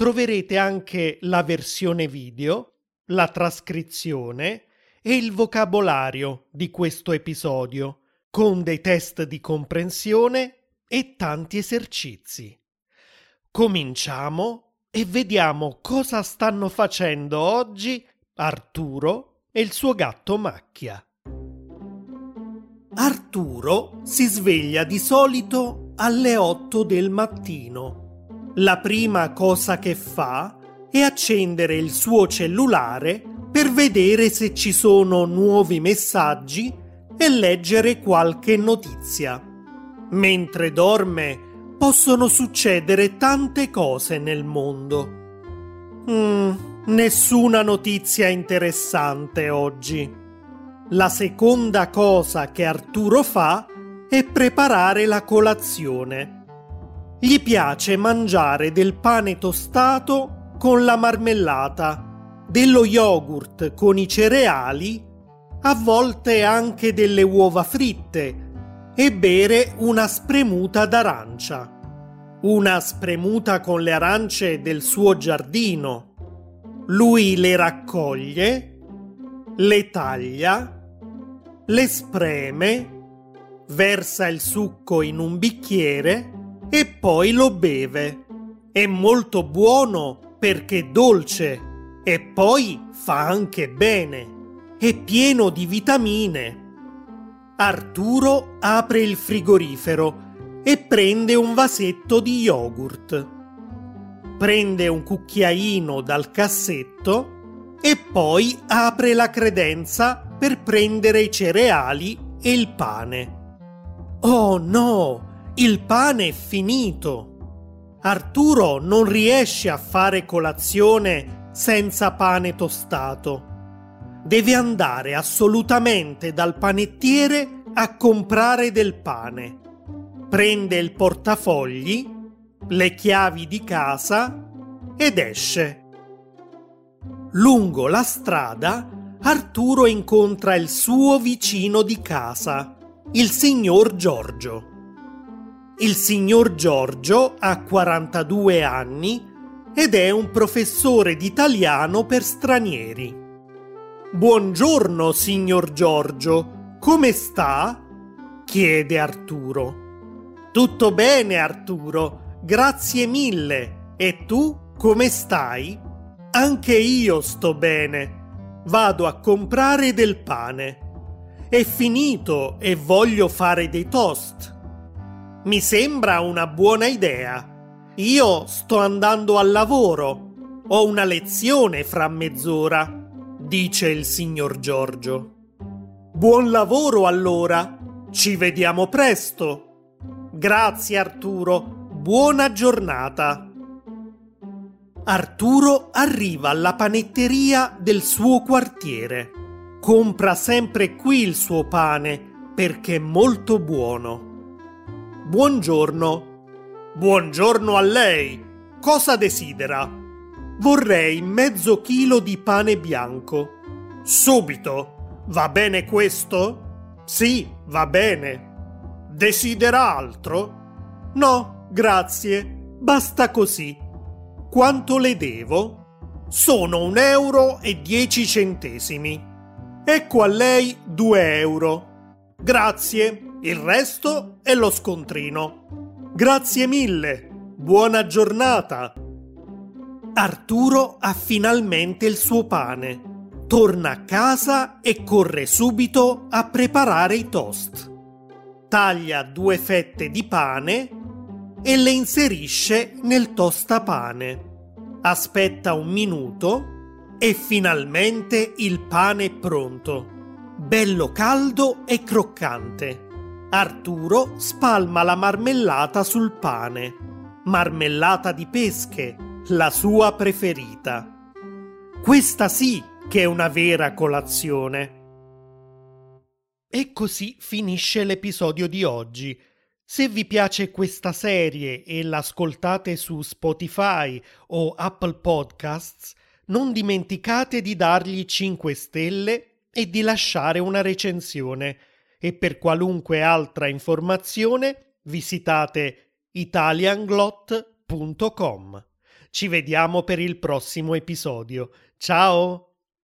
troverete anche la versione video, la trascrizione e il vocabolario di questo episodio, con dei test di comprensione e tanti esercizi. Cominciamo e vediamo cosa stanno facendo oggi Arturo e il suo gatto Macchia. Arturo si sveglia di solito alle 8 del mattino la prima cosa che fa è accendere il suo cellulare per vedere se ci sono nuovi messaggi e leggere qualche notizia. Mentre dorme possono succedere tante cose nel mondo. Mm, nessuna notizia interessante oggi. La seconda cosa che Arturo fa è preparare la colazione gli piace mangiare del pane tostato con la marmellata, dello yogurt con i cereali, a volte anche delle uova fritte e bere una spremuta d'arancia. Una spremuta con le arance del suo giardino. Lui le raccoglie, le taglia, le spreme, versa il succo in un bicchiere e poi lo beve. È molto buono perché dolce e poi fa anche bene. È pieno di vitamine. Arturo apre il frigorifero e prende un vasetto di yogurt. Prende un cucchiaino dal cassetto e poi apre la credenza per prendere i cereali e il pane. Oh no! Il pane è finito. Arturo non riesce a fare colazione senza pane tostato. Deve andare assolutamente dal panettiere a comprare del pane. Prende il portafogli, le chiavi di casa ed esce. Lungo la strada Arturo incontra il suo vicino di casa, il signor Giorgio. Il signor Giorgio ha 42 anni ed è un professore di italiano per stranieri. Buongiorno, signor Giorgio, come sta? chiede Arturo. Tutto bene, Arturo, grazie mille. E tu come stai? Anche io sto bene. Vado a comprare del pane. È finito e voglio fare dei toast. Mi sembra una buona idea. Io sto andando al lavoro. Ho una lezione fra mezz'ora, dice il signor Giorgio. Buon lavoro allora. Ci vediamo presto. Grazie Arturo. Buona giornata. Arturo arriva alla panetteria del suo quartiere. Compra sempre qui il suo pane perché è molto buono. Buongiorno. Buongiorno a lei. Cosa desidera? Vorrei mezzo chilo di pane bianco. Subito. Va bene questo? Sì, va bene. Desidera altro? No, grazie. Basta così. Quanto le devo? Sono un euro e dieci centesimi. Ecco a lei due euro. Grazie. Il resto è lo scontrino. Grazie mille. Buona giornata. Arturo ha finalmente il suo pane. Torna a casa e corre subito a preparare i toast. Taglia due fette di pane e le inserisce nel tostapane. Aspetta un minuto e finalmente il pane è pronto. Bello caldo e croccante. Arturo spalma la marmellata sul pane. Marmellata di pesche, la sua preferita. Questa sì che è una vera colazione. E così finisce l'episodio di oggi. Se vi piace questa serie e l'ascoltate su Spotify o Apple Podcasts, non dimenticate di dargli 5 stelle e di lasciare una recensione. E per qualunque altra informazione visitate italianglot.com. Ci vediamo per il prossimo episodio. Ciao!